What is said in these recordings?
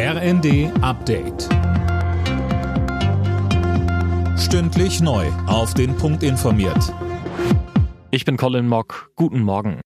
RND Update. Stündlich neu. Auf den Punkt informiert. Ich bin Colin Mock. Guten Morgen.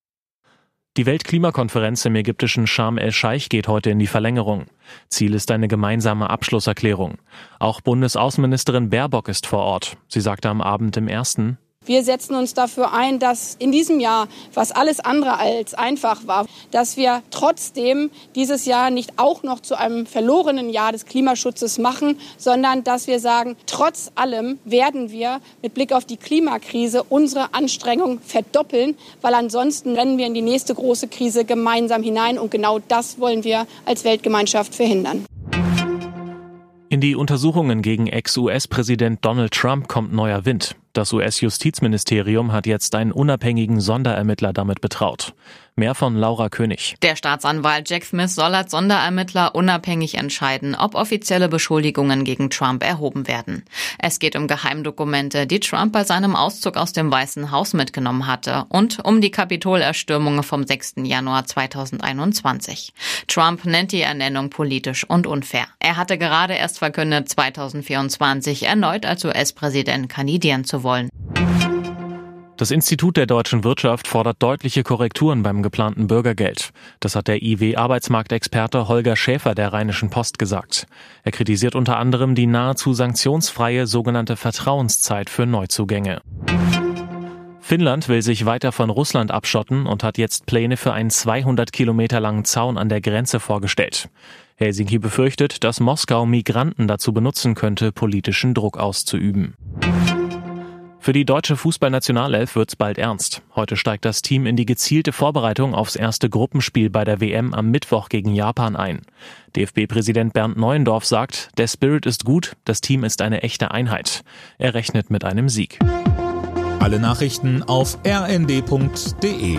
Die Weltklimakonferenz im ägyptischen Sharm el-Scheich geht heute in die Verlängerung. Ziel ist eine gemeinsame Abschlusserklärung. Auch Bundesaußenministerin Baerbock ist vor Ort. Sie sagte am Abend im ersten, wir setzen uns dafür ein, dass in diesem Jahr, was alles andere als einfach war, dass wir trotzdem dieses Jahr nicht auch noch zu einem verlorenen Jahr des Klimaschutzes machen, sondern dass wir sagen, trotz allem werden wir mit Blick auf die Klimakrise unsere Anstrengungen verdoppeln, weil ansonsten rennen wir in die nächste große Krise gemeinsam hinein und genau das wollen wir als Weltgemeinschaft verhindern. In die Untersuchungen gegen Ex-US-Präsident Donald Trump kommt neuer Wind. Das US-Justizministerium hat jetzt einen unabhängigen Sonderermittler damit betraut. Mehr von Laura König. Der Staatsanwalt Jack Smith soll als Sonderermittler unabhängig entscheiden, ob offizielle Beschuldigungen gegen Trump erhoben werden. Es geht um Geheimdokumente, die Trump bei seinem Auszug aus dem Weißen Haus mitgenommen hatte und um die Kapitolerstürmungen vom 6. Januar 2021. Trump nennt die Ernennung politisch und unfair. Er hatte gerade erst verkündet, 2024 erneut als US-Präsident kandidieren wollen. Das Institut der deutschen Wirtschaft fordert deutliche Korrekturen beim geplanten Bürgergeld. Das hat der IW-Arbeitsmarktexperte Holger Schäfer der Rheinischen Post gesagt. Er kritisiert unter anderem die nahezu sanktionsfreie sogenannte Vertrauenszeit für Neuzugänge. Finnland will sich weiter von Russland abschotten und hat jetzt Pläne für einen 200 Kilometer langen Zaun an der Grenze vorgestellt. Helsinki befürchtet, dass Moskau Migranten dazu benutzen könnte, politischen Druck auszuüben. Für die deutsche Fußballnationalelf wird's bald ernst. Heute steigt das Team in die gezielte Vorbereitung aufs erste Gruppenspiel bei der WM am Mittwoch gegen Japan ein. DFB-Präsident Bernd Neuendorf sagt, der Spirit ist gut, das Team ist eine echte Einheit. Er rechnet mit einem Sieg. Alle Nachrichten auf rnd.de